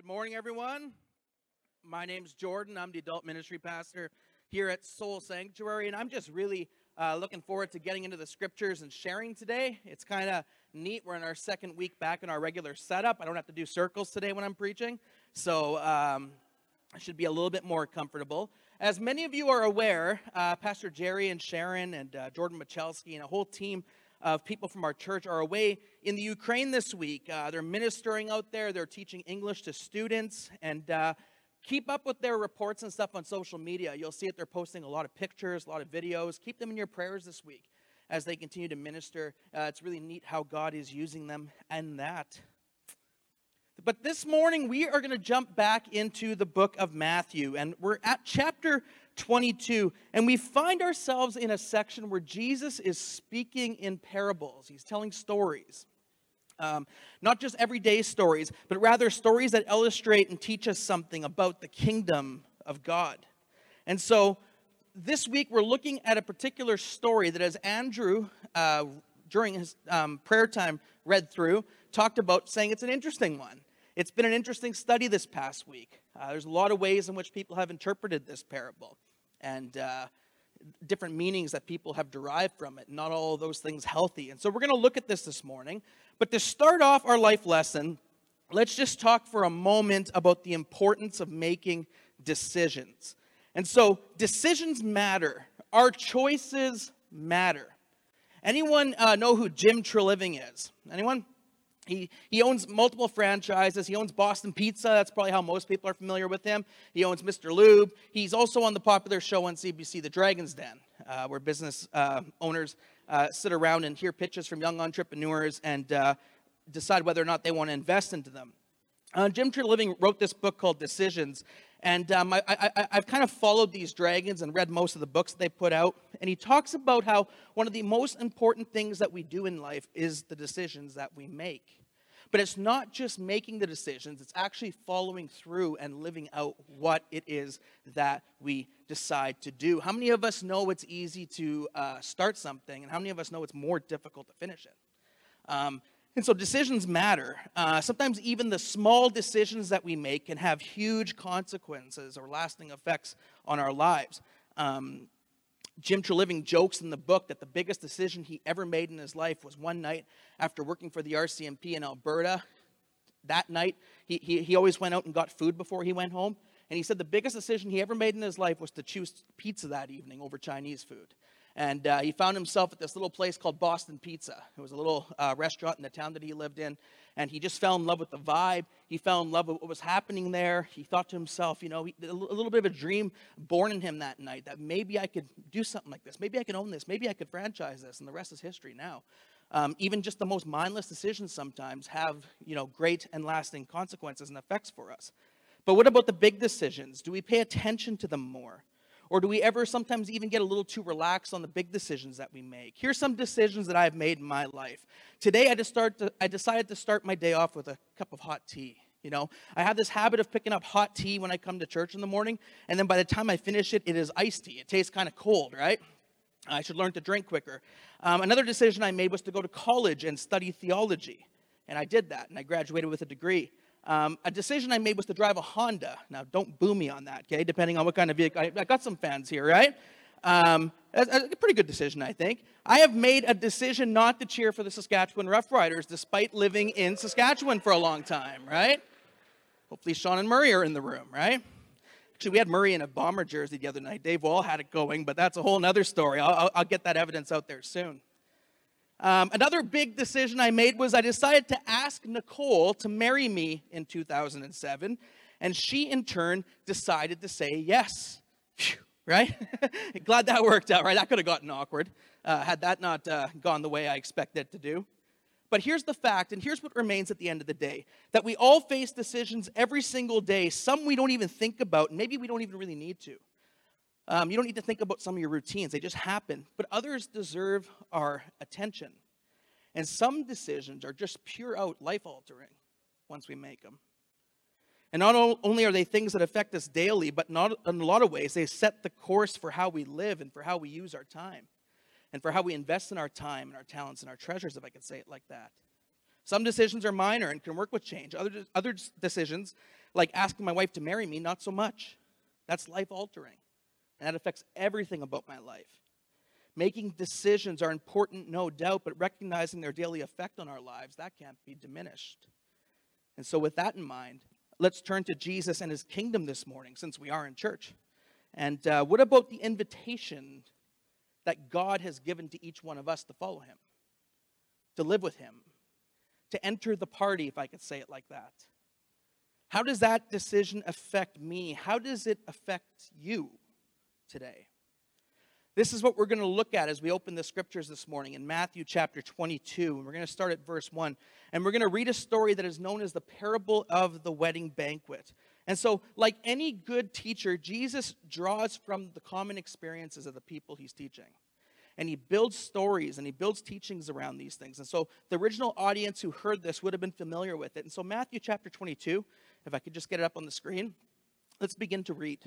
Good morning, everyone. My name's Jordan. I'm the adult ministry pastor here at Soul Sanctuary, and I'm just really uh, looking forward to getting into the scriptures and sharing today. It's kind of neat. We're in our second week back in our regular setup. I don't have to do circles today when I'm preaching, so um, I should be a little bit more comfortable. As many of you are aware, uh, Pastor Jerry and Sharon and uh, Jordan Michalski and a whole team of people from our church are away in the Ukraine this week. Uh, they're ministering out there, they're teaching English to students, and uh, keep up with their reports and stuff on social media. You'll see that they're posting a lot of pictures, a lot of videos. Keep them in your prayers this week as they continue to minister. Uh, it's really neat how God is using them and that. But this morning, we are going to jump back into the book of Matthew, and we're at chapter 22, and we find ourselves in a section where Jesus is speaking in parables. He's telling stories. Um, not just everyday stories, but rather stories that illustrate and teach us something about the kingdom of God. And so this week we're looking at a particular story that, as Andrew, uh, during his um, prayer time, read through, talked about, saying it's an interesting one. It's been an interesting study this past week. Uh, there's a lot of ways in which people have interpreted this parable and uh, different meanings that people have derived from it. Not all those things healthy. And so we're going to look at this this morning. But to start off our life lesson, let's just talk for a moment about the importance of making decisions. And so decisions matter. Our choices matter. Anyone uh, know who Jim Treliving is? Anyone? He, he owns multiple franchises. He owns Boston Pizza. That's probably how most people are familiar with him. He owns Mr. Lube. He's also on the popular show on CBC, The Dragon's Den, uh, where business uh, owners uh, sit around and hear pitches from young entrepreneurs and uh, decide whether or not they want to invest into them. Uh, Jim Treliving wrote this book called Decisions, and um, I, have kind of followed these dragons and read most of the books they put out. And he talks about how one of the most important things that we do in life is the decisions that we make. But it's not just making the decisions, it's actually following through and living out what it is that we decide to do. How many of us know it's easy to uh, start something, and how many of us know it's more difficult to finish it? Um, and so decisions matter. Uh, sometimes even the small decisions that we make can have huge consequences or lasting effects on our lives. Um, Jim Treliving jokes in the book that the biggest decision he ever made in his life was one night after working for the RCMP in Alberta. That night, he, he, he always went out and got food before he went home. And he said the biggest decision he ever made in his life was to choose pizza that evening over Chinese food. And uh, he found himself at this little place called Boston Pizza. It was a little uh, restaurant in the town that he lived in. And he just fell in love with the vibe. He fell in love with what was happening there. He thought to himself, you know, he, a little bit of a dream born in him that night that maybe I could do something like this. Maybe I could own this. Maybe I could franchise this. And the rest is history now. Um, even just the most mindless decisions sometimes have, you know, great and lasting consequences and effects for us. But what about the big decisions? Do we pay attention to them more? Or do we ever sometimes even get a little too relaxed on the big decisions that we make? Here's some decisions that I've made in my life. Today, I, just start to, I decided to start my day off with a cup of hot tea. You know, I have this habit of picking up hot tea when I come to church in the morning, and then by the time I finish it, it is iced tea. It tastes kind of cold, right? I should learn to drink quicker. Um, another decision I made was to go to college and study theology, and I did that, and I graduated with a degree. Um, a decision I made was to drive a Honda. Now, don't boo me on that, okay? Depending on what kind of vehicle. I, I got some fans here, right? Um, a, pretty good decision, I think. I have made a decision not to cheer for the Saskatchewan Roughriders despite living in Saskatchewan for a long time, right? Hopefully, Sean and Murray are in the room, right? Actually, we had Murray in a bomber jersey the other night. Dave Wall had it going, but that's a whole other story. I'll, I'll, I'll get that evidence out there soon. Um, another big decision I made was I decided to ask Nicole to marry me in 2007, and she in turn decided to say yes. Phew, right? Glad that worked out, right? That could have gotten awkward uh, had that not uh, gone the way I expected it to do. But here's the fact, and here's what remains at the end of the day that we all face decisions every single day, some we don't even think about, maybe we don't even really need to. Um, you don't need to think about some of your routines, they just happen. But others deserve our attention. And some decisions are just pure out life altering once we make them. And not only are they things that affect us daily, but not in a lot of ways, they set the course for how we live and for how we use our time and for how we invest in our time and our talents and our treasures, if I could say it like that. Some decisions are minor and can work with change. Other, other decisions Like asking my wife to marry me, not so much. That's life altering. And that affects everything about my life. Making decisions are important, no doubt, but recognizing their daily effect on our lives, that can't be diminished. And so, with that in mind, let's turn to Jesus and his kingdom this morning, since we are in church. And uh, what about the invitation that God has given to each one of us to follow him, to live with him, to enter the party, if I could say it like that? How does that decision affect me? How does it affect you today? This is what we're going to look at as we open the scriptures this morning in Matthew chapter 22. And we're going to start at verse 1. And we're going to read a story that is known as the parable of the wedding banquet. And so, like any good teacher, Jesus draws from the common experiences of the people he's teaching. And he builds stories and he builds teachings around these things. And so, the original audience who heard this would have been familiar with it. And so, Matthew chapter 22, if I could just get it up on the screen, let's begin to read.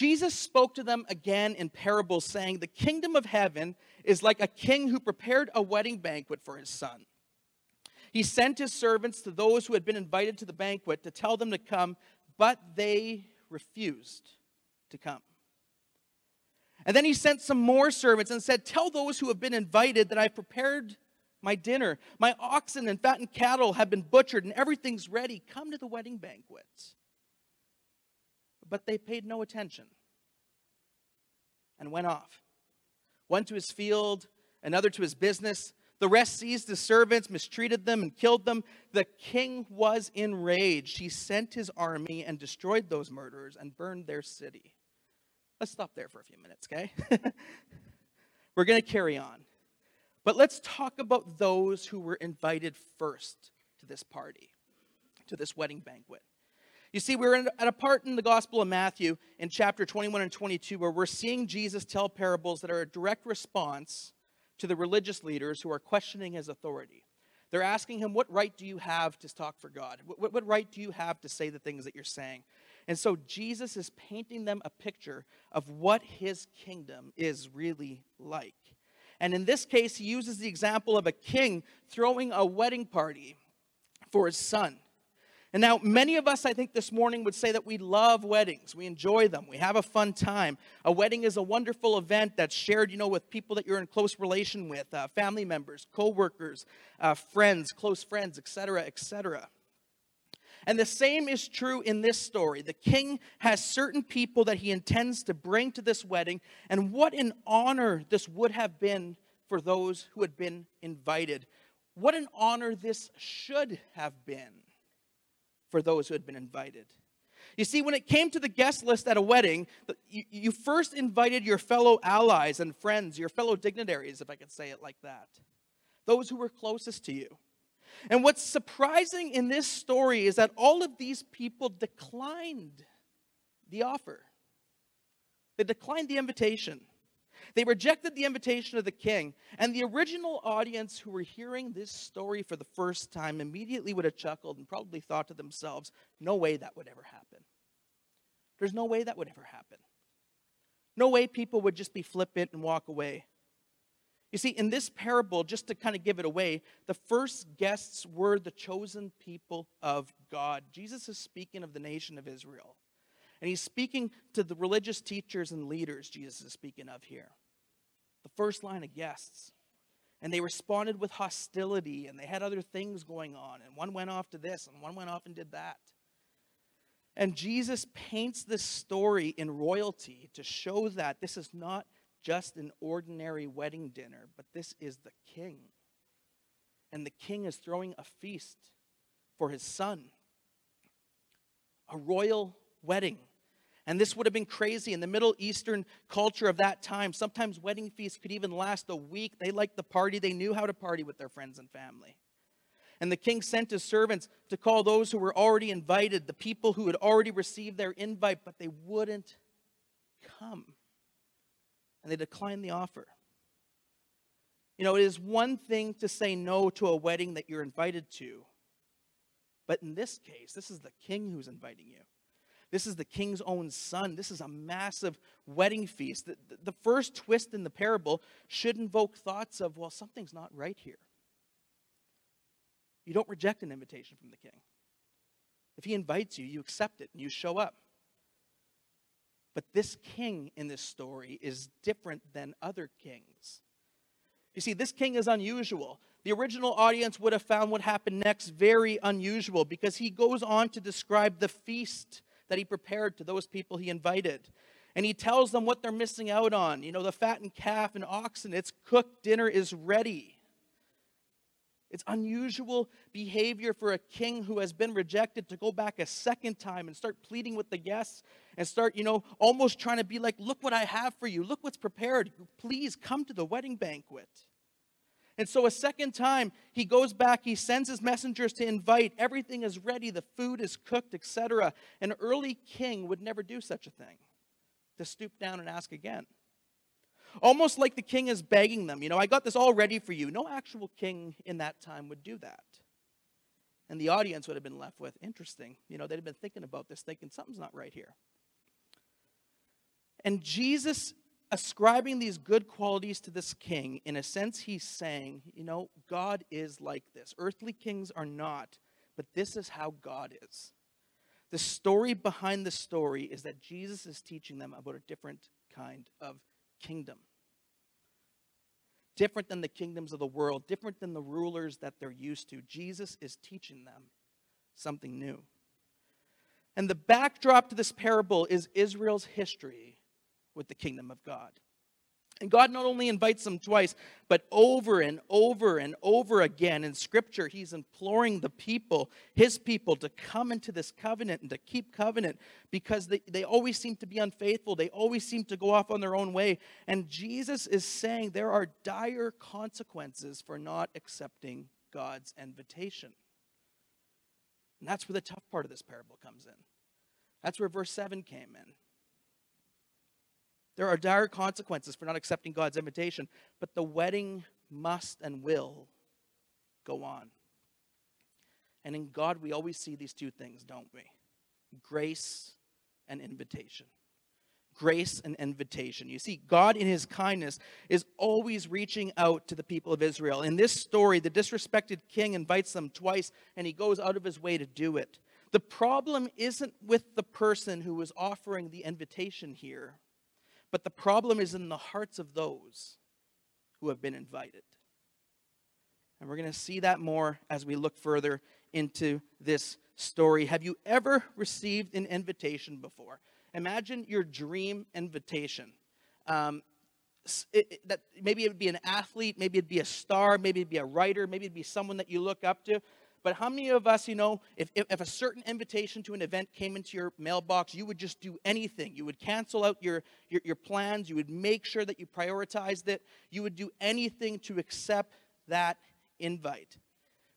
Jesus spoke to them again in parables, saying, The kingdom of heaven is like a king who prepared a wedding banquet for his son. He sent his servants to those who had been invited to the banquet to tell them to come, but they refused to come. And then he sent some more servants and said, Tell those who have been invited that I've prepared my dinner. My oxen and fattened cattle have been butchered, and everything's ready. Come to the wedding banquet but they paid no attention and went off. One to his field, another to his business. The rest seized his servants, mistreated them, and killed them. The king was enraged. He sent his army and destroyed those murderers and burned their city. Let's stop there for a few minutes, okay? We're going to carry on. But let's talk about those who were invited first to this party, to this wedding banquet. You see, we're at a part in the Gospel of Matthew in chapter 21 and 22 where we're seeing Jesus tell parables that are a direct response to the religious leaders who are questioning his authority. They're asking him, What right do you have to talk for God? What, what, right do you have to say the things that you're saying? And so Jesus is painting them a picture of what his kingdom is really like. And in this case, he uses the example of a king throwing a wedding party for his son. And now, many of us, I think, this morning would say that we love weddings. We enjoy them. We have a fun time. A wedding is a wonderful event that's shared, you know, with people that you're in close relation with, uh, family members, co-workers, uh, friends, close friends, etc., etc. And the same is true in this story. The king has certain people that he intends to bring to this wedding, and what an honor this would have been for those who had been invited. What an honor this should have been for those who had been invited. You see, when it came to the guest list at a wedding, you first invited your fellow allies and friends, your fellow dignitaries, if I could say it like that, those who were closest to you. And what's surprising in this story is that all of these people declined the offer, they declined the invitation. They rejected the invitation of the king, and the original audience who were hearing this story for the first time immediately would have chuckled and probably thought to themselves, No way that would ever happen. There's no way that would ever happen. No way people would just be flippant and walk away. You see, in this parable, just to kind of give it away, the first guests were the chosen people of God. Jesus is speaking of the nation of Israel. And he's speaking to the religious teachers and leaders, Jesus is speaking of here. The first line of guests. And they responded with hostility, and they had other things going on. And one went off to this, and one went off and did that. And Jesus paints this story in royalty to show that this is not just an ordinary wedding dinner, but this is the king. And the king is throwing a feast for his son, a royal wedding. And this would have been crazy in the Middle Eastern culture of that time. Sometimes wedding feasts could even last a week. They liked the party, they knew how to party with their friends and family. And the king sent his servants to call those who were already invited, the people who had already received their invite, but they wouldn't come. And they declined the offer. You know, it is one thing to say no to a wedding that you're invited to, but in this case, this is the king who's inviting you. This is the king's own son. This is a massive wedding feast. The, the first twist in the parable should invoke thoughts of, well, something's not right here. You don't reject an invitation from the king. If he invites you, you accept it and you show up. But this king in this story is different than other kings. You see, this king is unusual. The original audience would have found what happened next very unusual because he goes on to describe the feast that he prepared to those people he invited. And he tells them what they're missing out on. You know, the fattened calf and oxen, it's cooked, dinner is ready. It's unusual behavior for a king who has been rejected to go back a second time and start pleading with the guests and start, you know, almost trying to be like, look what I have for you. Look what's prepared. Please come to the wedding banquet. And so a second time, he goes back, he sends his messengers to invite. Everything is ready, the food is cooked, etc. An early king would never do such a thing to stoop down and ask again. Almost like the king is begging them, you know, I got this all ready for you. No actual king in that time would do that. And the audience would have been left with, interesting. You know, they'd have been thinking about this, thinking something's not right here. And Jesus ascribing these good qualities to this king, in a sense, he's saying, you know, God is like this. Earthly kings are not, but this is how God is. The story behind the story is that Jesus is teaching them about a different kind of kingdom. Different than the kingdoms of the world, different than the rulers that they're used to. Jesus is teaching them something new. And the backdrop to this parable is Israel's history with the kingdom of God. And God not only invites them twice, but over and over and over again in Scripture, He's imploring the people, His people, to come into this covenant and to keep covenant because they, they always seem to be unfaithful. They always seem to go off on their own way. And Jesus is saying there are dire consequences for not accepting God's invitation. And that's where the tough part of this parable comes in. That's where verse 7 came in. There are dire consequences for not accepting God's invitation, but the wedding must and will go on. And in God, we always see these two things, don't we? Grace and invitation. Grace and invitation. You see, God, in his kindness, is always reaching out to the people of Israel. In this story, the disrespected king invites them twice, and he goes out of his way to do it. The problem isn't with the person who was offering the invitation here, but the problem is in the hearts of those who have been invited. And we're going to see that more as we look further into this story. Have you ever received an invitation before? Imagine your dream invitation. Um, it, it, that maybe it would be an athlete, maybe it'd be a star, maybe it'd be a writer, maybe it'd be someone that you look up to. But how many of us, you know, if, if, if, a certain invitation to an event came into your mailbox, you would just do anything. You would cancel out your, your, your plans. You would make sure that you prioritized it. You would do anything to accept that invite,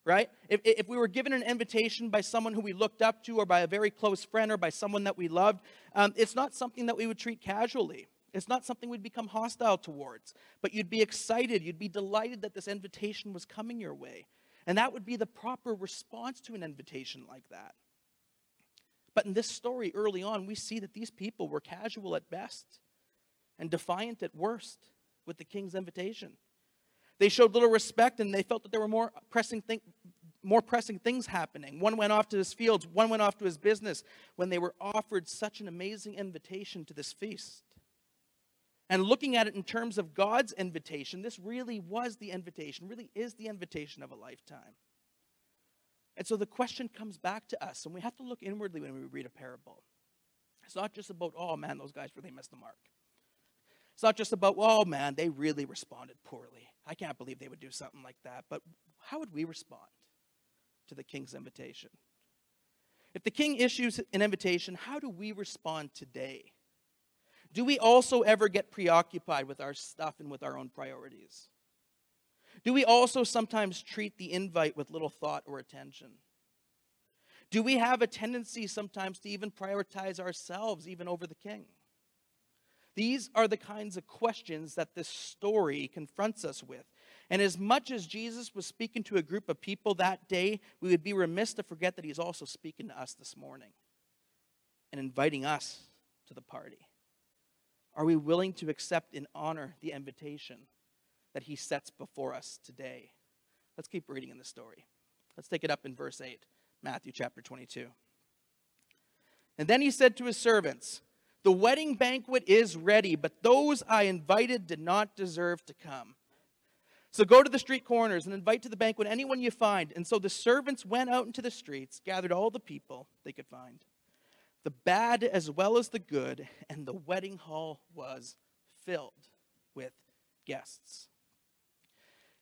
right? If, if we were given an invitation by someone who we looked up to or by a very close friend or by someone that we loved, um, it's not something that we would treat casually. It's not something we'd become hostile towards, but you'd be excited. You'd be delighted that this invitation was coming your way. And that would be the proper response to an invitation like that. But in this story early on, we see that these people were casual at best and defiant at worst with the king's invitation. They showed little respect and they felt that there were more pressing, thing, more pressing things happening. One went off to his fields, one went off to his business when they were offered such an amazing invitation to this feast. And looking at it in terms of God's invitation, this really was the invitation, really is the invitation of a lifetime. And so the question comes back to us, and we have to look inwardly when we read a parable. It's not just about, oh man, those guys really missed the mark. It's not just about, oh man, they really responded poorly. I can't believe they would do something like that. But how would we respond to the king's invitation? If the king issues an invitation, how do we respond today? Do we also ever get preoccupied with our stuff and with our own priorities? Do we also sometimes treat the invite with little thought or attention? Do we have a tendency sometimes to even prioritize ourselves even over the king? These are the kinds of questions that this story confronts us with. And as much as Jesus was speaking to a group of people that day, we would be remiss to forget that he's also speaking to us this morning and inviting us to the party. Are we willing to accept and honor the invitation that he sets before us today? Let's keep reading in the story. Let's take it up in verse 8, Matthew chapter 22. And then he said to his servants, The wedding banquet is ready, but those I invited did not deserve to come. So go to the street corners and invite to the banquet anyone you find. And so the servants went out into the streets, gathered all the people they could find, the bad as well as the good, and the wedding hall was filled with guests.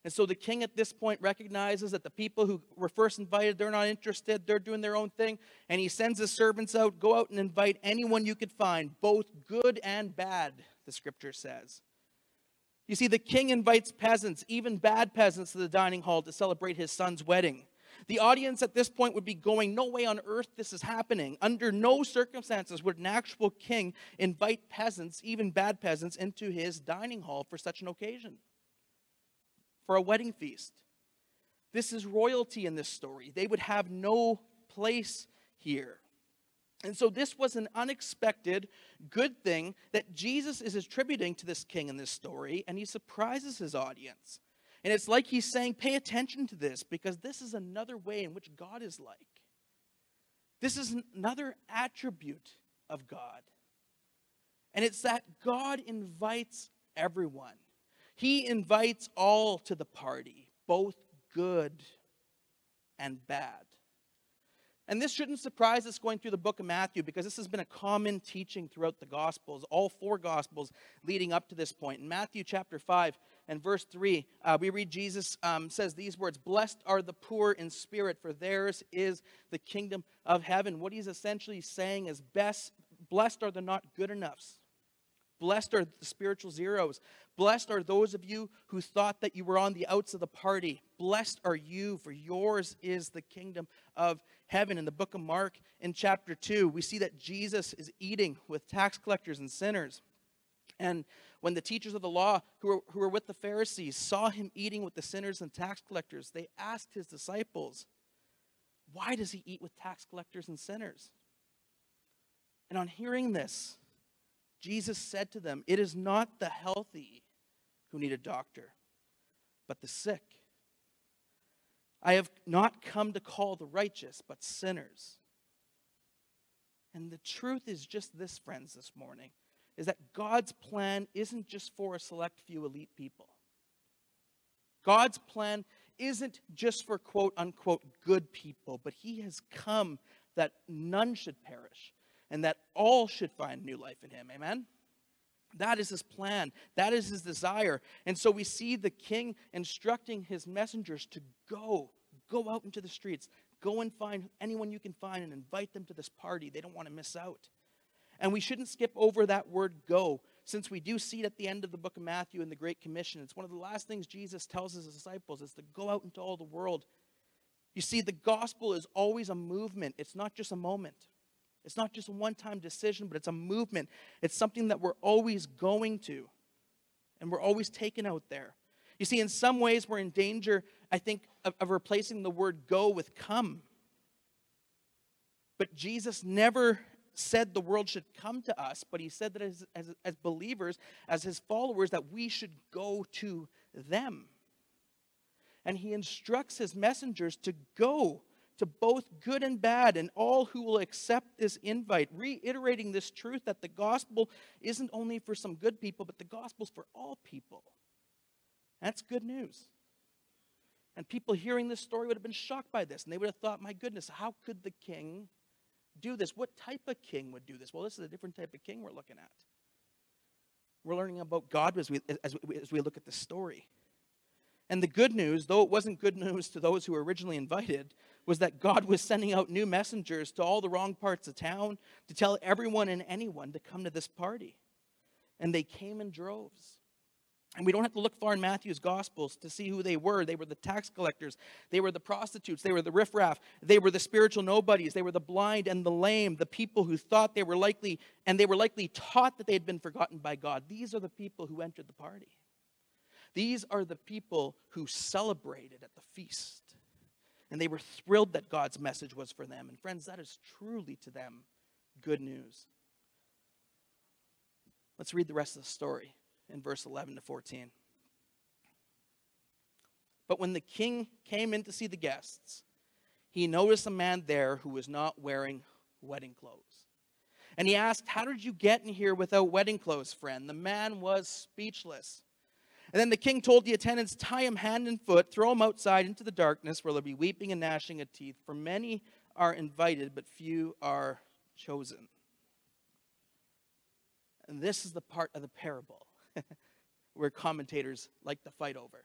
And so the king at this point recognizes that the people who were first invited, they're not interested, they're doing their own thing. And he sends his servants out go out and invite anyone you could find, both good and bad, the scripture says. You see, the king invites peasants, even bad peasants, to the dining hall to celebrate his son's wedding. The audience at this point would be going, No way on earth this is happening. Under no circumstances would an actual king invite peasants, even bad peasants, into his dining hall for such an occasion for a wedding feast. This is royalty in this story. They would have no place here. And so, this was an unexpected good thing that Jesus is attributing to this king in this story, and he surprises his audience. And it's like he's saying, pay attention to this because this is another way in which God is like. This is another attribute of God. And it's that God invites everyone. He invites all to the party, both good and bad. And this shouldn't surprise us going through the book of Matthew because this has been a common teaching throughout the Gospels, all four Gospels leading up to this point. In Matthew chapter 5 and verse 3, uh, we read Jesus um, says these words Blessed are the poor in spirit, for theirs is the kingdom of heaven. What he's essentially saying is, best, Blessed are the not good enoughs. Blessed are the spiritual zeros. Blessed are those of you who thought that you were on the outs of the party. Blessed are you, for yours is the kingdom of heaven. In the book of Mark, in chapter 2, we see that Jesus is eating with tax collectors and sinners. And when the teachers of the law who were, who were with the Pharisees saw him eating with the sinners and tax collectors, they asked his disciples, Why does he eat with tax collectors and sinners? And on hearing this, Jesus said to them, It is not the healthy who need a doctor, but the sick. I have not come to call the righteous, but sinners. And the truth is just this, friends, this morning, is that God's plan isn't just for a select few elite people. God's plan isn't just for quote unquote good people, but He has come that none should perish, and that all should find new life in him. Amen? That is his plan. That is his desire. And so we see the king instructing his messengers to go, go out into the streets, go and find anyone you can find and invite them to this party. They don't want to miss out. And we shouldn't skip over that word go, since we do see it at the end of the book of Matthew in the Great Commission. It's one of the last things Jesus tells his disciples is to go out into all the world. You see, the gospel is always a movement, it's not just a moment. It's not just a one time decision, but it's a movement. It's something that we're always going to, and we're always taken out there. You see, in some ways, we're in danger, I think, of, of replacing the word go with come. But Jesus never said the world should come to us, but he said that as, as, as believers, as his followers, that we should go to them. And he instructs his messengers to go to both good and bad and all who will accept this invite, reiterating this truth that the gospel isn't only for some good people, but the gospel's for all people. That's good news. And people hearing this story would have been shocked by this, and they would have thought, my goodness, how could the king do this? What type of king would do this? Well, this is a different type of king we're looking at. We're learning about God as we, as we, as we look at the story. And the good news, though it wasn't good news to those who were originally invited, was that God was sending out new messengers to all the wrong parts of town to tell everyone and anyone to come to this party. And they came in droves. And we don't have to look far in Matthew's Gospels to see who they were. They were the tax collectors, they were the prostitutes, they were the riffraff, they were the spiritual nobodies, they were the blind and the lame, the people who thought they were likely, and they were likely taught that they had been forgotten by God. These are the people who entered the party. These are the people who celebrated at the feast and they were thrilled that God's message was for them. And friends, that is truly to them good news. Let's read the rest of the story in verse 11 to 14. But when the king came in to see the guests, he noticed a man there who was not wearing wedding clothes. And he asked, How did you get in here without wedding clothes, friend? The man was speechless. And then the king told the attendants, Tie him hand and foot, throw him outside into the darkness where there'll be weeping and gnashing of teeth. For many are invited, but few are chosen. And this is the part of the parable where commentators like to fight over.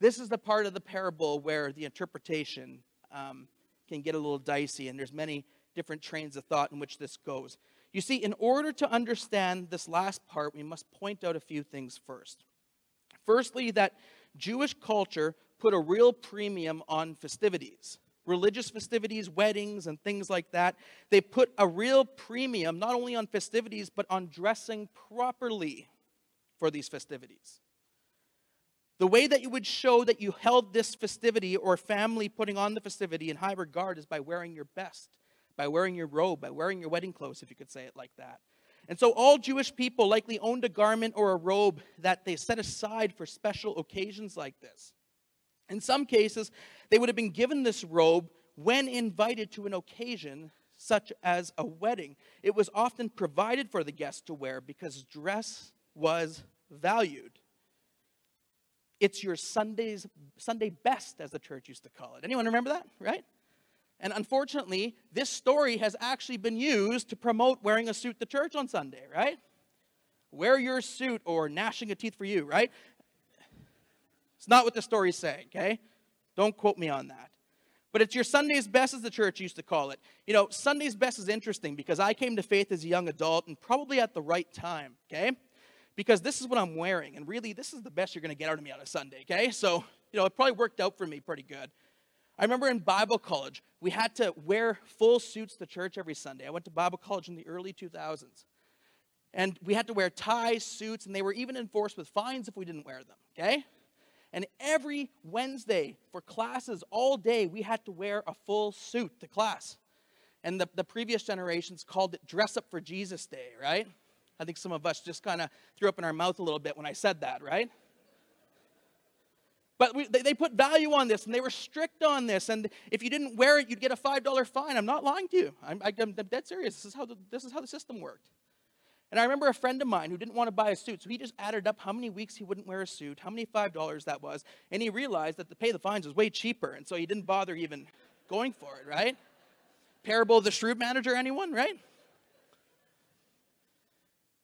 This is the part of the parable where the interpretation um, can get a little dicey, and there's many different trains of thought in which this goes. You see, in order to understand this last part, we must point out a few things first. Firstly, that Jewish culture put a real premium on festivities, religious festivities, weddings, and things like that. They put a real premium not only on festivities, but on dressing properly for these festivities. The way that you would show that you held this festivity or family putting on the festivity in high regard is by wearing your best, by wearing your robe, by wearing your wedding clothes, if you could say it like that. And so all Jewish people likely owned a garment or a robe that they set aside for special occasions like this. In some cases, they would have been given this robe when invited to an occasion such as a wedding. It was often provided for the guest to wear because dress was valued. It's your Sunday's Sunday best, as the church used to call it. Anyone remember that, right? And unfortunately, this story has actually been used to promote wearing a suit to church on Sunday, right? Wear your suit or gnashing of teeth for you, right? It's not what the story's saying, okay? Don't quote me on that. But it's your Sunday's best, as the church used to call it. You know, Sunday's best is interesting because I came to faith as a young adult and probably at the right time, okay? Because this is what I'm wearing, and really, this is the best you're going to get out of me on a Sunday, okay? So, you know, it probably worked out for me pretty good. I remember in Bible college, we had to wear full suits to church every Sunday. I went to Bible college in the early 2000s. And we had to wear ties, suits, and they were even enforced with fines if we didn't wear them, okay? And every Wednesday for classes all day, we had to wear a full suit to class. And the, the previous generations called it Dress Up for Jesus Day, right? I think some of us just kind of threw up in our mouth a little bit when I said that, right? But we, they, they, put value on this and they were strict on this. And if you didn't wear it, you'd get a $5 fine. I'm not lying to you. I'm, I'm dead serious. This is, how the, this is how the system worked. And I remember a friend of mine who didn't want to buy a suit. So he just added up how many weeks he wouldn't wear a suit, how many $5 that was. And he realized that to pay the fines was way cheaper. And so he didn't bother even going for it, right? Parable of the shrewd manager, anyone, right?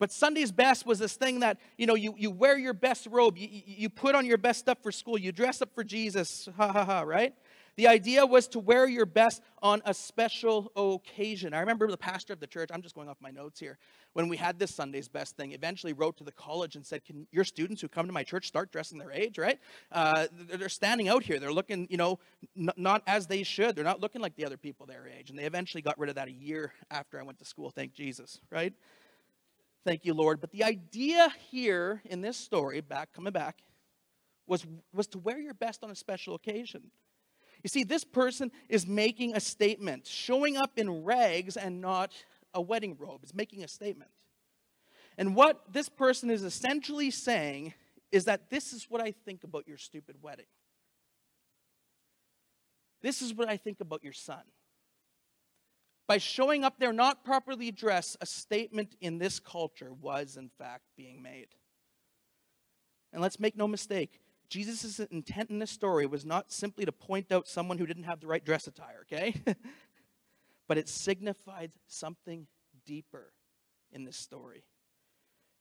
But Sunday's best was this thing that, you know, you, you wear your best robe, you, you put on your best stuff for school, you dress up for Jesus, ha ha ha, right? The idea was to wear your best on a special occasion. I remember the pastor of the church, I'm just going off my notes here, when we had this Sunday's best thing, eventually wrote to the college and said, Can your students who come to my church start dressing their age, right? Uh, they're standing out here. They're looking, you know, n- not as they should. They're not looking like the other people their age. And they eventually got rid of that a year after I went to school, thank Jesus, right? Thank you, Lord. But the idea here in this story, back coming back, was, was to wear your best on a special occasion. You see, this person is making a statement, showing up in rags and not a wedding robe. Is making a statement. And what this person is essentially saying is that this is what I think about your stupid wedding. This is what I think about your son by showing up there not properly dressed, a statement in this culture was, in fact, being made. And let's make no mistake, Jesus' intent in this story was not simply to point out someone who didn't have the right dress attire, okay? but it signified something deeper in this story.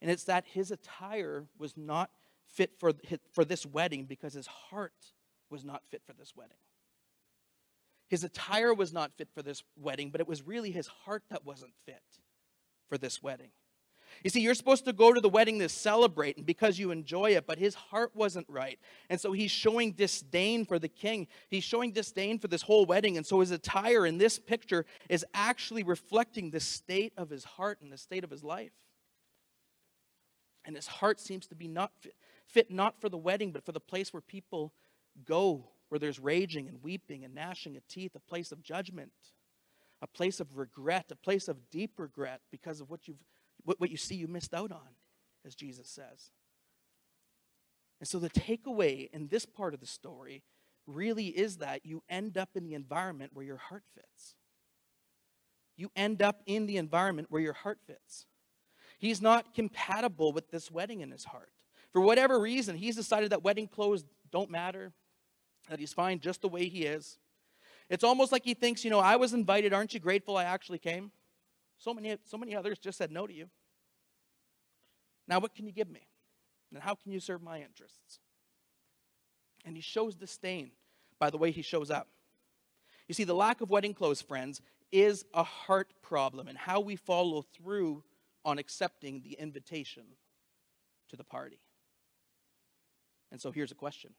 And it's that his attire was not fit for, for this wedding because his heart was not fit for this wedding. His attire was not fit for this wedding, but it was really his heart that wasn't fit for this wedding. You see, you're supposed to go to the wedding to celebrate and because you enjoy it, but his heart wasn't right. And so he's showing disdain for the king. He's showing disdain for this whole wedding. And so his attire in this picture is actually reflecting the state of his heart and the state of his life. And his heart seems to be not fit, fit not for the wedding, but for the place where people go where there's raging and weeping and gnashing of teeth, a place of judgment, a place of regret, a place of deep regret because of what, you've, what, what you see you missed out on, as Jesus says. And so the takeaway in this part of the story really is that you end up in the environment where your heart fits. you end up in the environment where your heart fits. He's not compatible with this wedding in his heart. For whatever reason, he's decided that wedding clothes don't matter, that he's fine just the way he is. It's almost like he thinks, you know, I was invited. Aren't you grateful I actually came? So many, so many others just said no to you. Now, what can you give me? And how can you serve my interests? And he shows disdain by the way he shows up. You see, the lack of wedding clothes, friends, is a heart problem and how we follow through on accepting the invitation to the party. And so here's a question.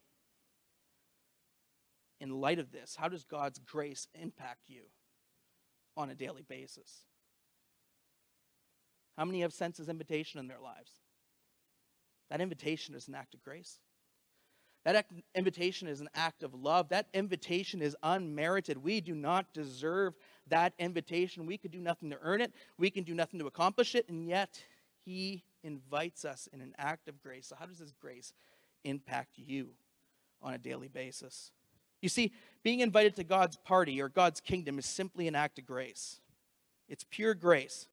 In light of this, how does God's grace impact you on a daily basis? How many have sensed his invitation in their lives? That invitation is an act of grace. That invitation is an act of love. That invitation is unmerited. We do not deserve that invitation. We could do nothing to earn it, we can do nothing to accomplish it, and yet He invites us in an act of grace. So, how does this grace impact you on a daily basis? You see, being invited to God's party or God's kingdom is simply an act of grace. It's pure grace.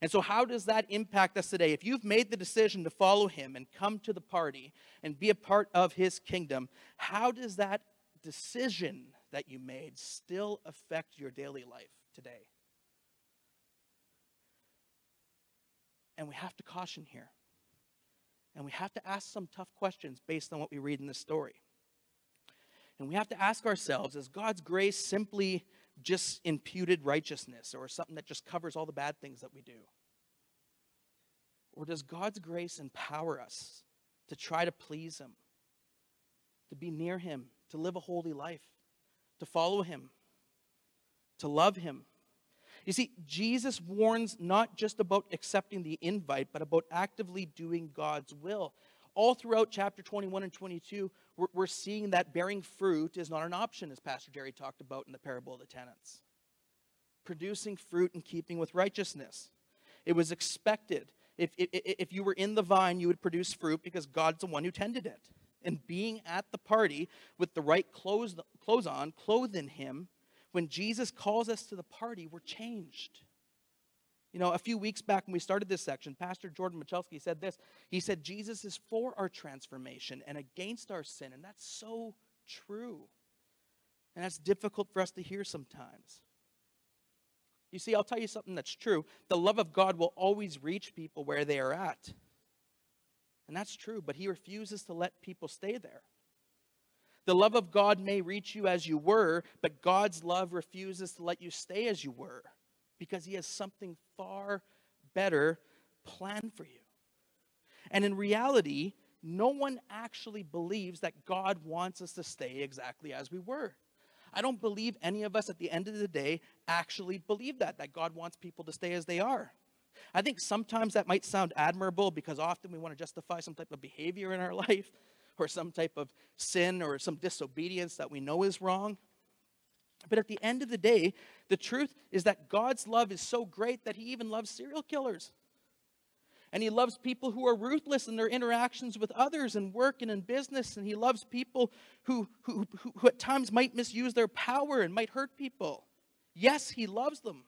And so, how does that impact us today? If you've made the decision to follow him and come to the party and be a part of his kingdom, how does that decision that you made still affect your daily life today? And we have to caution here. And we have to ask some tough questions based on what we read in this story. And we have to ask ourselves is God's grace simply just imputed righteousness or something that just covers all the bad things that we do? Or does God's grace empower us to try to please Him, to be near Him, to live a holy life, to follow Him, to love Him? You see, Jesus warns not just about accepting the invite, but about actively doing God's will. All throughout chapter 21 and 22, we're, we're seeing that bearing fruit is not an option, as Pastor Jerry talked about in the parable of the tenants. Producing fruit in keeping with righteousness. It was expected. If, if, if you were in the vine, you would produce fruit because God's the one who tended it. And being at the party with the right clothes, clothes on, clothed in Him, when Jesus calls us to the party, we're changed. You know, a few weeks back when we started this section, Pastor Jordan Michalski said this. He said, Jesus is for our transformation and against our sin. And that's so true. And that's difficult for us to hear sometimes. You see, I'll tell you something that's true. The love of God will always reach people where they are at. And that's true, but He refuses to let people stay there. The love of God may reach you as you were, but God's love refuses to let you stay as you were because He has something far better planned for you. And in reality, no one actually believes that God wants us to stay exactly as we were. I don't believe any of us at the end of the day actually believe that, that God wants people to stay as they are. I think sometimes that might sound admirable because often we want to justify some type of behavior in our life or some type of sin or some disobedience that we know is wrong. But at the end of the day, the truth is that God's love is so great that He even loves serial killers. And He loves people who are ruthless in their interactions with others and work and in business. And He loves people who, who, who, who at times might misuse their power and might hurt people. Yes, He loves them.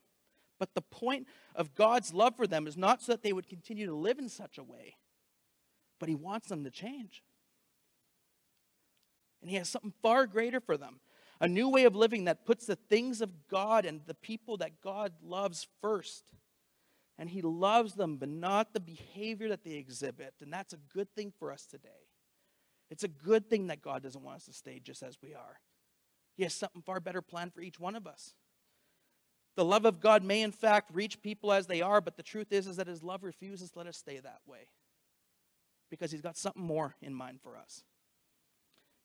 But the point of God's love for them is not so that they would continue to live in such a way, but He wants them to change. And He has something far greater for them a new way of living that puts the things of God and the people that God loves first. And He loves them, but not the behavior that they exhibit. And that's a good thing for us today. It's a good thing that God doesn't want us to stay just as we are. He has something far better planned for each one of us. The love of God may, in fact, reach people as they are, but the truth is, is that His love refuses to let us stay that way because He's got something more in mind for us.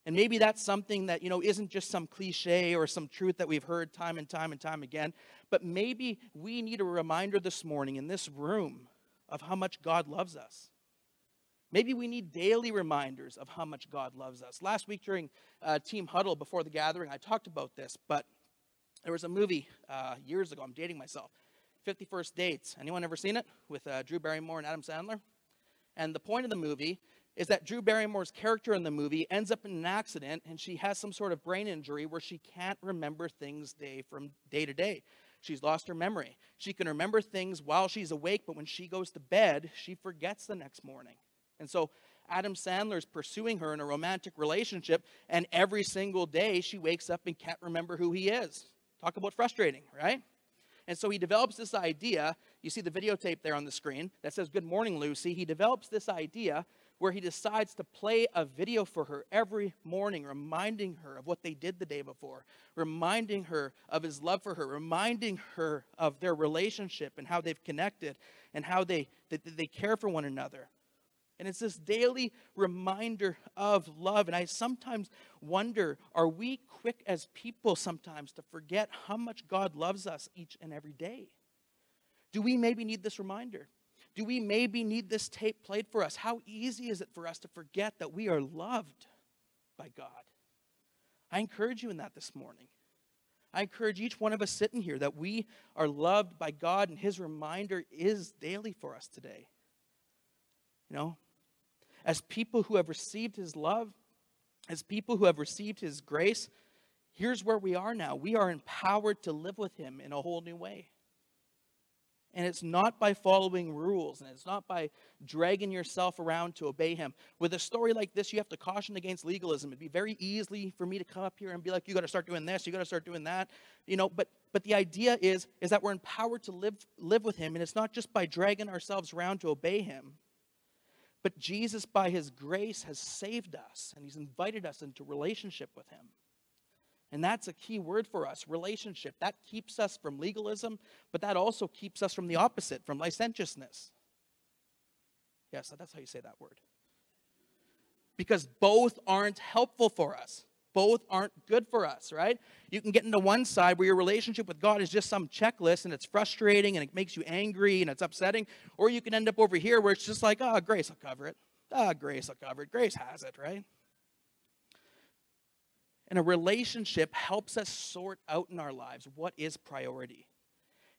And maybe that's something that, you know, isn't just some cliche or some truth that we've heard time and time and time again, but maybe we need a reminder this morning in this room of how much God loves us. Maybe we need daily reminders of how much God loves us. Last week during uh, Team Huddle before the gathering, I talked about this, but there was a movie uh, years ago, I'm dating myself, 50 First Dates. Anyone ever seen it? With uh, Drew Barrymore and Adam Sandler? And the point of the movie is that Drew Barrymore's character in the movie ends up in an accident and she has some sort of brain injury where she can't remember things day from day to day. She's lost her memory. She can remember things while she's awake, but when she goes to bed, she forgets the next morning. And so Adam Sandler's pursuing her in a romantic relationship, and every single day she wakes up and can't remember who he is. Talk about frustrating, right? And so he develops this idea. You see the videotape there on the screen that says, Good morning, Lucy. He develops this idea where he decides to play a video for her every morning, reminding her of what they did the day before, reminding her of his love for her, reminding her of their relationship and how they've connected and how they, they, they care for one another. And it's this daily reminder of love. And I sometimes wonder are we quick as people sometimes to forget how much God loves us each and every day? Do we maybe need this reminder? Do we maybe need this tape played for us? How easy is it for us to forget that we are loved by God? I encourage you in that this morning. I encourage each one of us sitting here that we are loved by God, and His reminder is daily for us today. You know, as people who have received his love, as people who have received his grace, here's where we are now. We are empowered to live with him in a whole new way. And it's not by following rules, and it's not by dragging yourself around to obey him. With a story like this, you have to caution against legalism. It'd be very easy for me to come up here and be like, you got to start doing this, you got to start doing that. You know, but but the idea is, is that we're empowered to live live with him, and it's not just by dragging ourselves around to obey him, but Jesus, by his grace, has saved us and he's invited us into relationship with him. And that's a key word for us relationship. That keeps us from legalism, but that also keeps us from the opposite, from licentiousness. Yes, that's how you say that word. Because both aren't helpful for us both aren't good for us, right? You can get into one side where your relationship with God is just some checklist and it's frustrating and it makes you angry and it's upsetting, or you can end up over here where it's just like, oh, grace will cover it. Ah, oh, grace will cover it. Grace has it, right? And a relationship helps us sort out in our lives what is priority,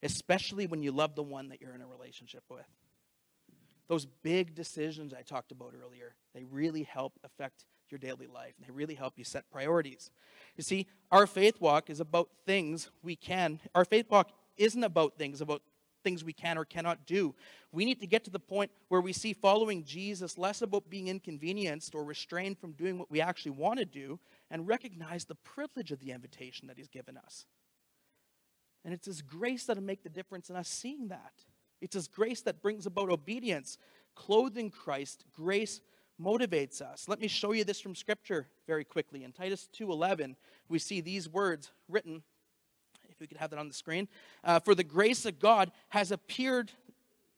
especially when you love the one that you're in a relationship with. Those big decisions I talked about earlier, they really help affect your daily life. They really help you set priorities. You see, our faith walk is about things we can. Our faith walk isn't about things about things we can or cannot do. We need to get to the point where we see following Jesus less about being inconvenienced or restrained from doing what we actually want to do and recognize the privilege of the invitation that he's given us. And it's his grace that'll make the difference in us seeing that. It's his grace that brings about obedience. Clothed in Christ, grace motivates us. Let me show you this from scripture very quickly. In Titus 2:11, we see these words written if we could have that on the screen. Uh, For the grace of God has appeared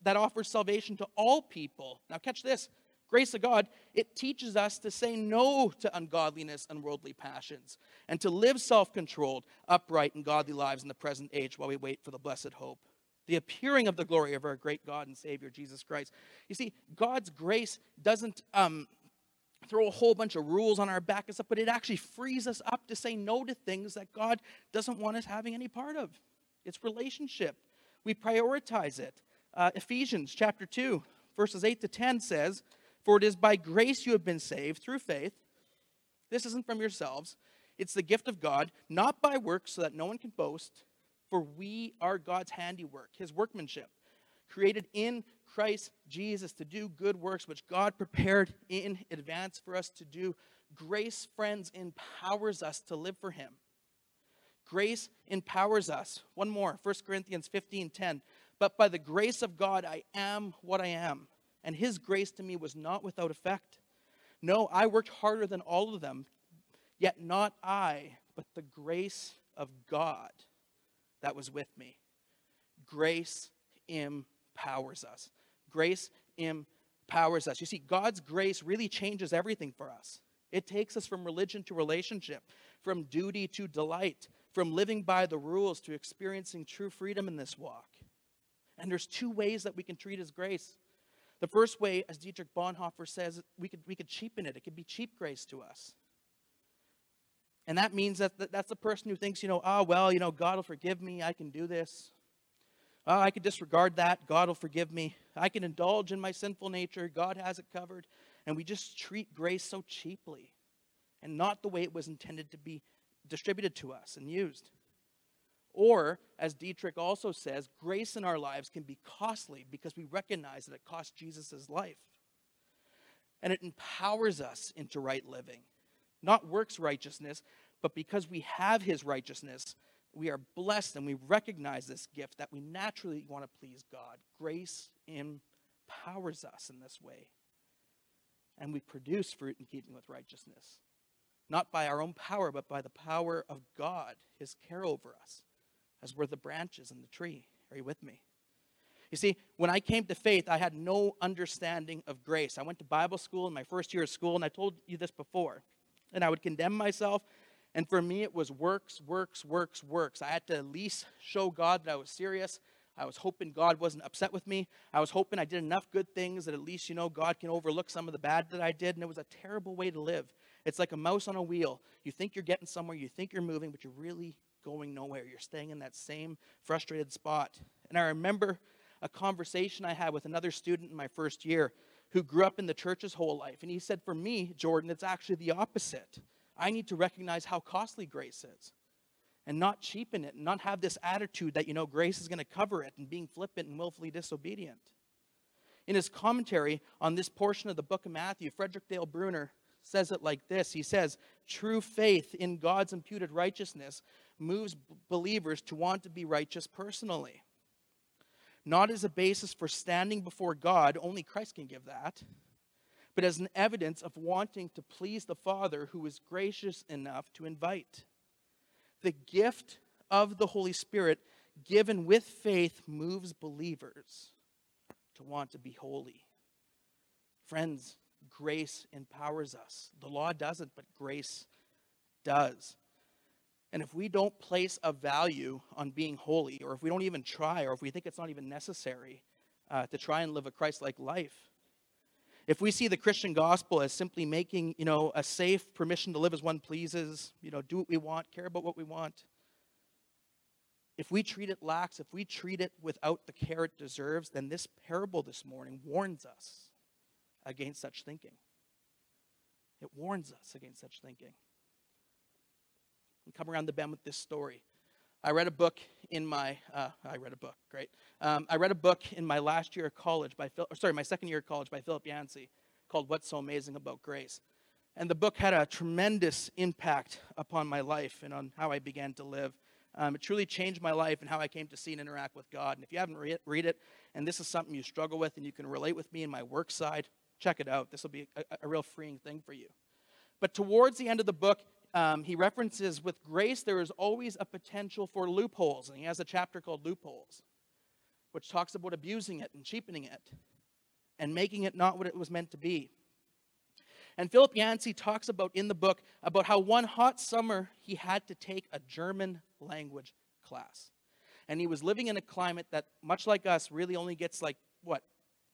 that offers salvation to all people. Now, catch this grace of God, it teaches us to say no to ungodliness and worldly passions and to live self controlled, upright, and godly lives in the present age while we wait for the blessed hope the appearing of the glory of our great God and Savior, Jesus Christ. You see, God's grace doesn't um, throw a whole bunch of rules on our back and stuff, but it actually frees us up to say no to things that God doesn't want us having any part of. It's relationship. We prioritize it. Uh, Ephesians chapter 2, verses 8 to 10 says, For it is by grace you have been saved through faith. This isn't from yourselves, it's the gift of God, not by works, so that no one can boast. For we are God's handiwork, his workmanship, created in Christ Jesus to do good works which God prepared in advance for us to do. Grace, friends, empowers us to live for him. Grace empowers us. One more, 1 Corinthians 15 10. But by the grace of God, I am what I am, and his grace to me was not without effect. No, I worked harder than all of them, yet not I, but the grace of God that was with me. Grace empowers us. Grace empowers us. You see, God's grace really changes everything for us. It takes us from religion to relationship, from duty to delight, from living by the rules to experiencing true freedom in this walk. And there's two ways that we can treat His grace. The first way, as Dietrich Bonhoeffer says, we could, we could cheapen it. It could be cheap grace to us. And that means that that's the person who thinks, you know, oh, well, you know, God will forgive me. I can do this. Oh, I can disregard that. God will forgive me. I can indulge in my sinful nature. God has it covered. And we just treat grace so cheaply and not the way it was intended to be distributed to us and used. Or, as Dietrich also says, grace in our lives can be costly because we recognize that it cost Jesus' life. And it empowers us into right living. Not works righteousness, but because we have his righteousness, we are blessed and we recognize this gift that we naturally want to please God. Grace empowers us in this way. And we produce fruit in keeping with righteousness. Not by our own power, but by the power of God, his care over us as we're the branches in the tree. Are you with me? You see, when I came to faith, I had no understanding of grace. I went to Bible school in my first year of school, and I told you this before. And I would condemn myself. And for me, it was works, works, works, works. I had to at least show God that I was serious. I was hoping God wasn't upset with me. I was hoping I did enough good things that at least, you know, God can overlook some of the bad that I did. And it was a terrible way to live. It's like a mouse on a wheel. You think you're getting somewhere, you think you're moving, but you're really going nowhere. You're staying in that same frustrated spot. And I remember a conversation I had with another student in my first year who grew up in the church his whole life. And he said, For me, Jordan, it's actually the opposite. I need to recognize how costly grace is and not cheapen it and not have this attitude that, you know, grace is going to cover it and being flippant and willfully disobedient. In his commentary on this portion of the book of Matthew, Frederick Dale Bruner says it like this He says, True faith in God's imputed righteousness moves believers to want to be righteous personally. Not as a basis for standing before God, only Christ can give that, but as an evidence of wanting to please the Father who is gracious enough to invite. The gift of the Holy Spirit given with faith moves believers to want to be holy. Friends, grace empowers us. The law doesn't, but grace does. And if we don't place a value on being holy, or if we don't even try, or if we think it's not even necessary uh, to try and live a Christ like life, if we see the Christian gospel as simply making, you know, a safe permission to live as one pleases, you know, do what we want, care about what we want, if we treat it lax, if we treat it without the care it deserves, then this parable this morning warns us against such thinking. It warns us against such thinking and come around the bend with this story. I read a book in my, uh, I read a book, great. Um, I read a book in my last year of college by, Phil, sorry, my second year of college by Philip Yancey called What's So Amazing About Grace. And the book had a tremendous impact upon my life and on how I began to live. Um, it truly changed my life and how I came to see and interact with God. And if you haven't read it, read it, and this is something you struggle with and you can relate with me in my work side, check it out. This will be a, a real freeing thing for you. But towards the end of the book, um, he references with grace, there is always a potential for loopholes. And he has a chapter called Loopholes, which talks about abusing it and cheapening it and making it not what it was meant to be. And Philip Yancey talks about in the book about how one hot summer he had to take a German language class. And he was living in a climate that, much like us, really only gets like, what,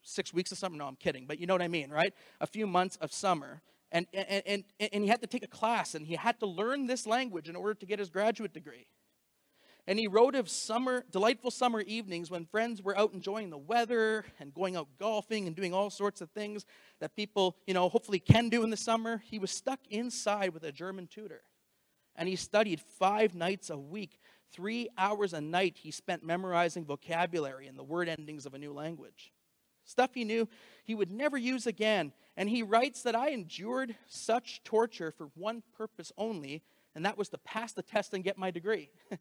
six weeks of summer? No, I'm kidding, but you know what I mean, right? A few months of summer. And, and, and, and he had to take a class and he had to learn this language in order to get his graduate degree. And he wrote of summer, delightful summer evenings when friends were out enjoying the weather and going out golfing and doing all sorts of things that people, you know, hopefully can do in the summer. He was stuck inside with a German tutor. And he studied five nights a week. Three hours a night he spent memorizing vocabulary and the word endings of a new language. Stuff he knew he would never use again and he writes that I endured such torture for one purpose only, and that was to pass the test and get my degree.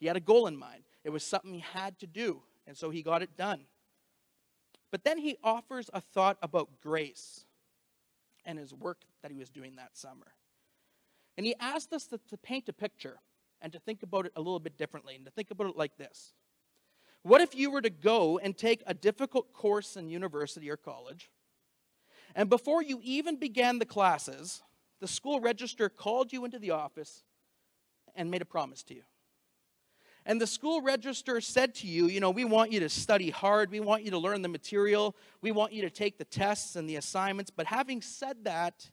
he had a goal in mind, it was something he had to do, and so he got it done. But then he offers a thought about grace and his work that he was doing that summer. And he asked us to, to paint a picture and to think about it a little bit differently and to think about it like this. What if you were to go and take a difficult course in university or college? And before you even began the classes, the school register called you into the office and made a promise to you. And the school register said to you, you know, we want you to study hard. We want you to learn the material. We want you to take the tests and the assignments. But having said that,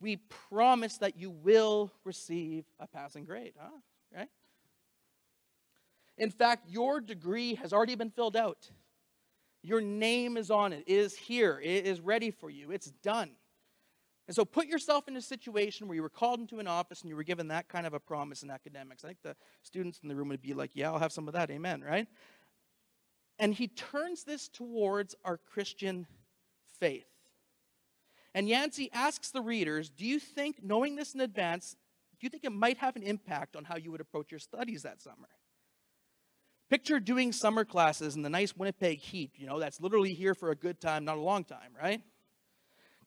we promise that you will receive a passing grade, huh? Right? In fact, your degree has already been filled out. Your name is on it, it is here, it is ready for you, it's done. And so put yourself in a situation where you were called into an office and you were given that kind of a promise in academics. I think the students in the room would be like, yeah, I'll have some of that. Amen, right? And he turns this towards our Christian faith. And Yancey asks the readers, do you think, knowing this in advance, do you think it might have an impact on how you would approach your studies that summer? Picture doing summer classes in the nice Winnipeg heat. You know, that's literally here for a good time, not a long time, right?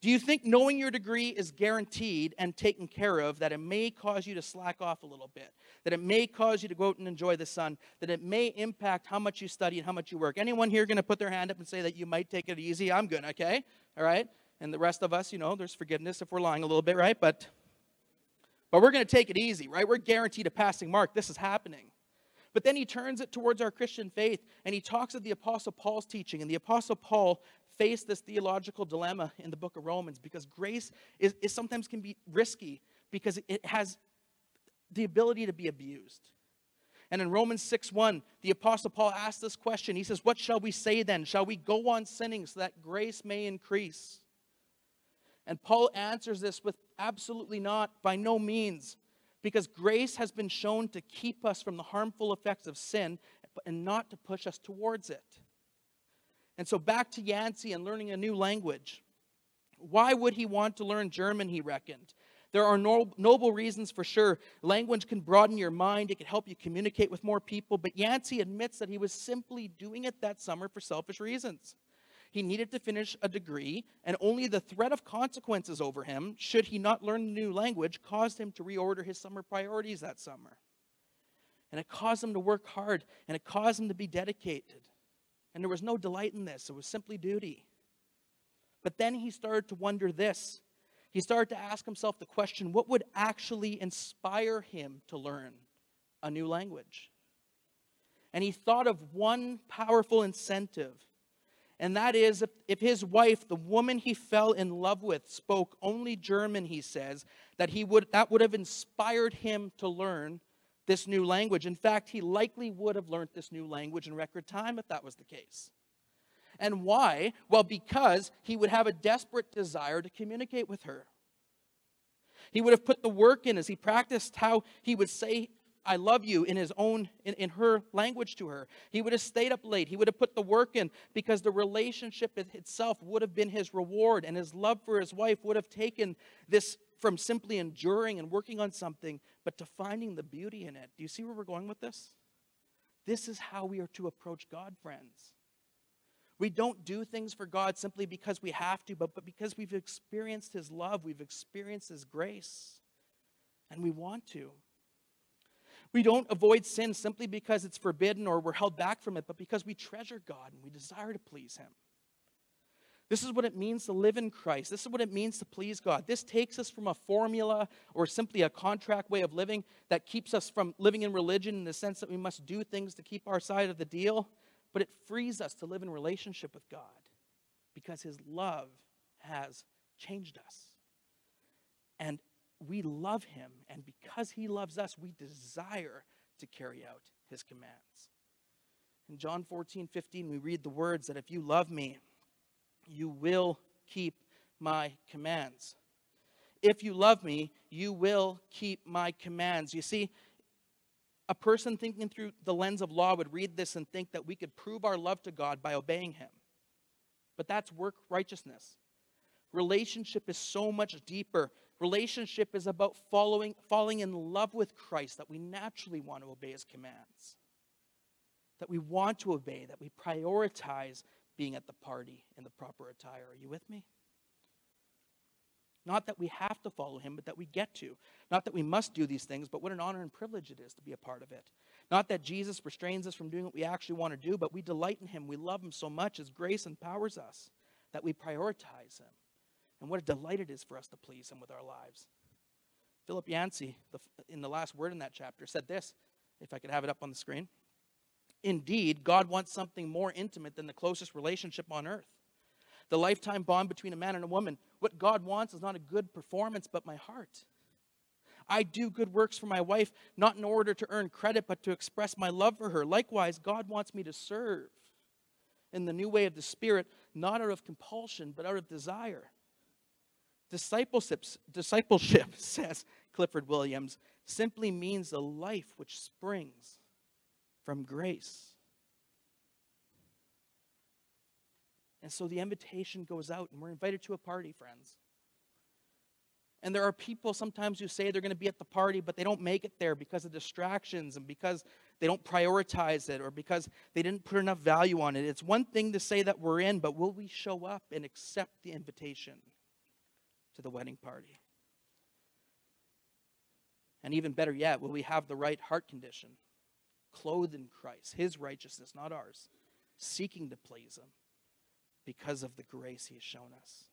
Do you think knowing your degree is guaranteed and taken care of, that it may cause you to slack off a little bit, that it may cause you to go out and enjoy the sun, that it may impact how much you study and how much you work? Anyone here going to put their hand up and say that you might take it easy? I'm good, okay? All right? And the rest of us, you know, there's forgiveness if we're lying a little bit, right? But but we're going to take it easy, right? We're guaranteed a passing mark. This is happening. But then he turns it towards our Christian faith and he talks of the Apostle Paul's teaching. And the Apostle Paul faced this theological dilemma in the book of Romans because grace is, is sometimes can be risky because it has the ability to be abused. And in Romans 6 1, the Apostle Paul asks this question. He says, What shall we say then? Shall we go on sinning so that grace may increase? And Paul answers this with absolutely not, by no means, because grace has been shown to keep us from the harmful effects of sin and not to push us towards it. And so back to Yancey and learning a new language. Why would he want to learn German, he reckoned? There are no, noble reasons for sure. Language can broaden your mind, it can help you communicate with more people, but Yancey admits that he was simply doing it that summer for selfish reasons. He needed to finish a degree, and only the threat of consequences over him, should he not learn a new language, caused him to reorder his summer priorities that summer. And it caused him to work hard, and it caused him to be dedicated. And there was no delight in this, it was simply duty. But then he started to wonder this. He started to ask himself the question what would actually inspire him to learn a new language? And he thought of one powerful incentive and that is if, if his wife, the woman he fell in love with, spoke only German, he says, that he would that would have inspired him to learn this new language. In fact, he likely would have learned this new language in record time if that was the case. And why? Well, because he would have a desperate desire to communicate with her. He would have put the work in as he practiced how he would say I love you in his own, in, in her language to her. He would have stayed up late. He would have put the work in because the relationship itself would have been his reward, and his love for his wife would have taken this from simply enduring and working on something, but to finding the beauty in it. Do you see where we're going with this? This is how we are to approach God, friends. We don't do things for God simply because we have to, but, but because we've experienced His love, we've experienced His grace, and we want to. We don't avoid sin simply because it's forbidden or we're held back from it, but because we treasure God and we desire to please Him. This is what it means to live in Christ. This is what it means to please God. This takes us from a formula or simply a contract way of living that keeps us from living in religion in the sense that we must do things to keep our side of the deal, but it frees us to live in relationship with God because His love has changed us. And we love him, and because he loves us, we desire to carry out his commands. In John 14, 15, we read the words that if you love me, you will keep my commands. If you love me, you will keep my commands. You see, a person thinking through the lens of law would read this and think that we could prove our love to God by obeying him. But that's work righteousness. Relationship is so much deeper Relationship is about following, falling in love with Christ, that we naturally want to obey his commands, that we want to obey, that we prioritize being at the party in the proper attire. Are you with me? Not that we have to follow him, but that we get to. Not that we must do these things, but what an honor and privilege it is to be a part of it. Not that Jesus restrains us from doing what we actually want to do, but we delight in him. We love him so much. His grace empowers us that we prioritize him. And what a delight it is for us to please Him with our lives. Philip Yancey, the, in the last word in that chapter, said this, if I could have it up on the screen. Indeed, God wants something more intimate than the closest relationship on earth. The lifetime bond between a man and a woman. What God wants is not a good performance, but my heart. I do good works for my wife, not in order to earn credit, but to express my love for her. Likewise, God wants me to serve in the new way of the Spirit, not out of compulsion, but out of desire. Discipleship, discipleship, says Clifford Williams, simply means a life which springs from grace. And so the invitation goes out, and we're invited to a party, friends. And there are people sometimes who say they're going to be at the party, but they don't make it there because of distractions and because they don't prioritize it or because they didn't put enough value on it. It's one thing to say that we're in, but will we show up and accept the invitation to the wedding party? And even better yet, will we have the right heart condition, clothed in Christ, his righteousness, not ours, seeking to please him because of the grace he has shown us?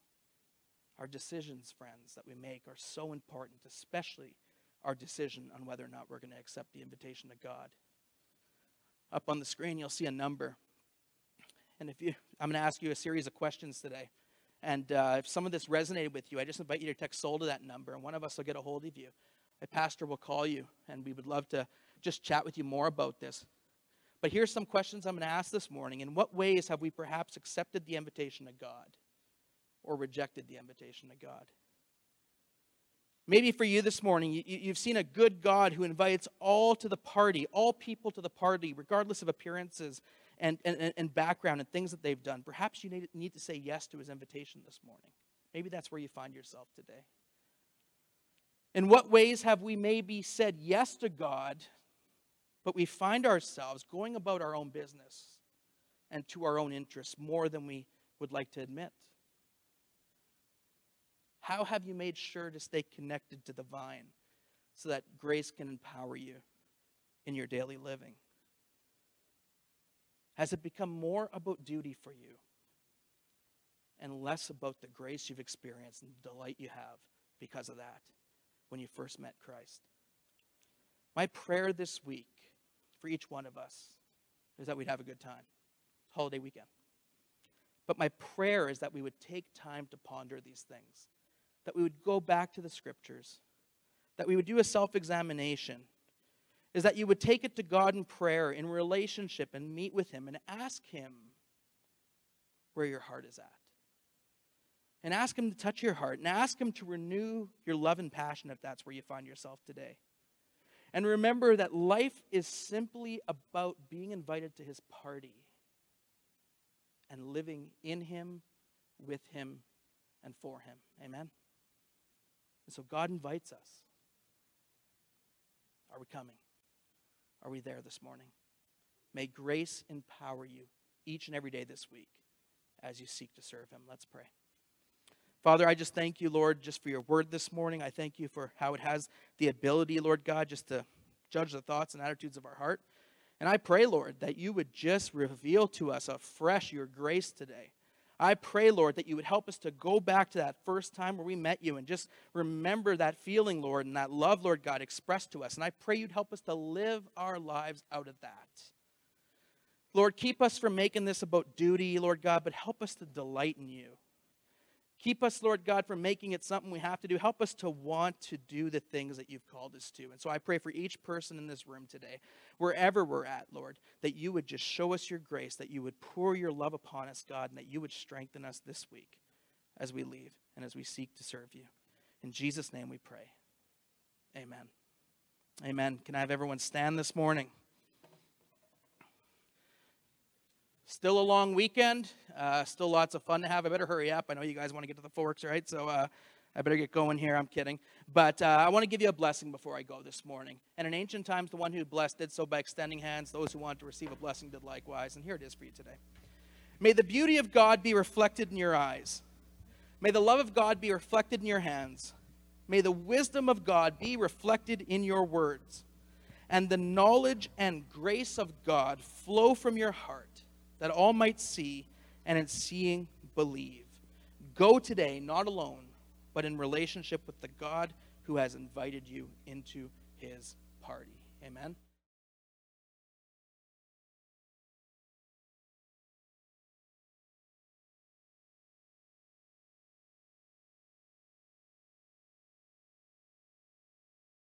Our decisions, friends, that we make are so important, especially our decision on whether or not we're going to accept the invitation of God. Up on the screen, you'll see a number. And if you, I'm going to ask you a series of questions today. And uh, if some of this resonated with you, I just invite you to text soul to that number, and one of us will get a hold of you. A pastor will call you, and we would love to just chat with you more about this. But here's some questions I'm going to ask this morning. In what ways have we perhaps accepted the invitation of God? or rejected the invitation of God. Maybe for you this morning, you, have seen a good God who invites all to the party, all people to the party, regardless of appearances and, and, and background and things that they've done. Perhaps you need, need to say yes to his invitation this morning. Maybe that's where you find yourself today. In what ways have we maybe said yes to God, but we find ourselves going about our own business and to our own interests more than we would like to admit? How have you made sure to stay connected to the vine so that grace can empower you in your daily living? Has it become more about duty for you and less about the grace you've experienced and the delight you have because of that when you first met Christ? My prayer this week for each one of us is that we'd have a good time. Holiday weekend. But my prayer is that we would take time to ponder these things that we would go back to the scriptures, that we would do a self examination, is that you would take it to God in prayer, in relationship, and meet with Him and ask Him where your heart is at. And ask Him to touch your heart and ask Him to renew your love and passion if that's where you find yourself today. And remember that life is simply about being invited to His party and living in Him, with Him, and for Him. Amen. And so God invites us. Are we coming? Are we there this morning? May grace empower you each and every day this week as you seek to serve Him. Let's pray. Father, I just thank you, Lord, just for your word this morning. I thank you for how it has the ability, Lord God, just to judge the thoughts and attitudes of our heart. And I pray, Lord, that you would just reveal to us afresh your grace today. I pray, Lord, that you would help us to go back to that first time where we met you and just remember that feeling, Lord, and that love, Lord God, expressed to us. And I pray you'd help us to live our lives out of that. Lord, keep us from making this about duty, Lord God, but help us to delight in you. Keep us, Lord God, from making it something we have to do. Help us to want to do the things that you've called us to. And so I pray for each person in this room today, wherever we're at, Lord, that you would just show us your grace, that you would pour your love upon us, God, and that you would strengthen us this week as we leave and as we seek to serve you. In Jesus' name we pray. Amen. Amen. Can I have everyone stand this morning? Still a long weekend. Uh, still lots of fun to have. I better hurry up. I know you guys want to get to the forks, right? So uh, I better get going here. I'm kidding. But uh, I want to give you a blessing before I go this morning. And in ancient times, the one who blessed did so by extending hands. Those who wanted to receive a blessing did likewise. And here it is for you today. May the beauty of God be reflected in your eyes. May the love of God be reflected in your hands. May the wisdom of God be reflected in your words. And the knowledge and grace of God flow from your heart that all might see, and in seeing, believe. Go today, not alone, but in relationship with the God who has invited you into his party. Amen.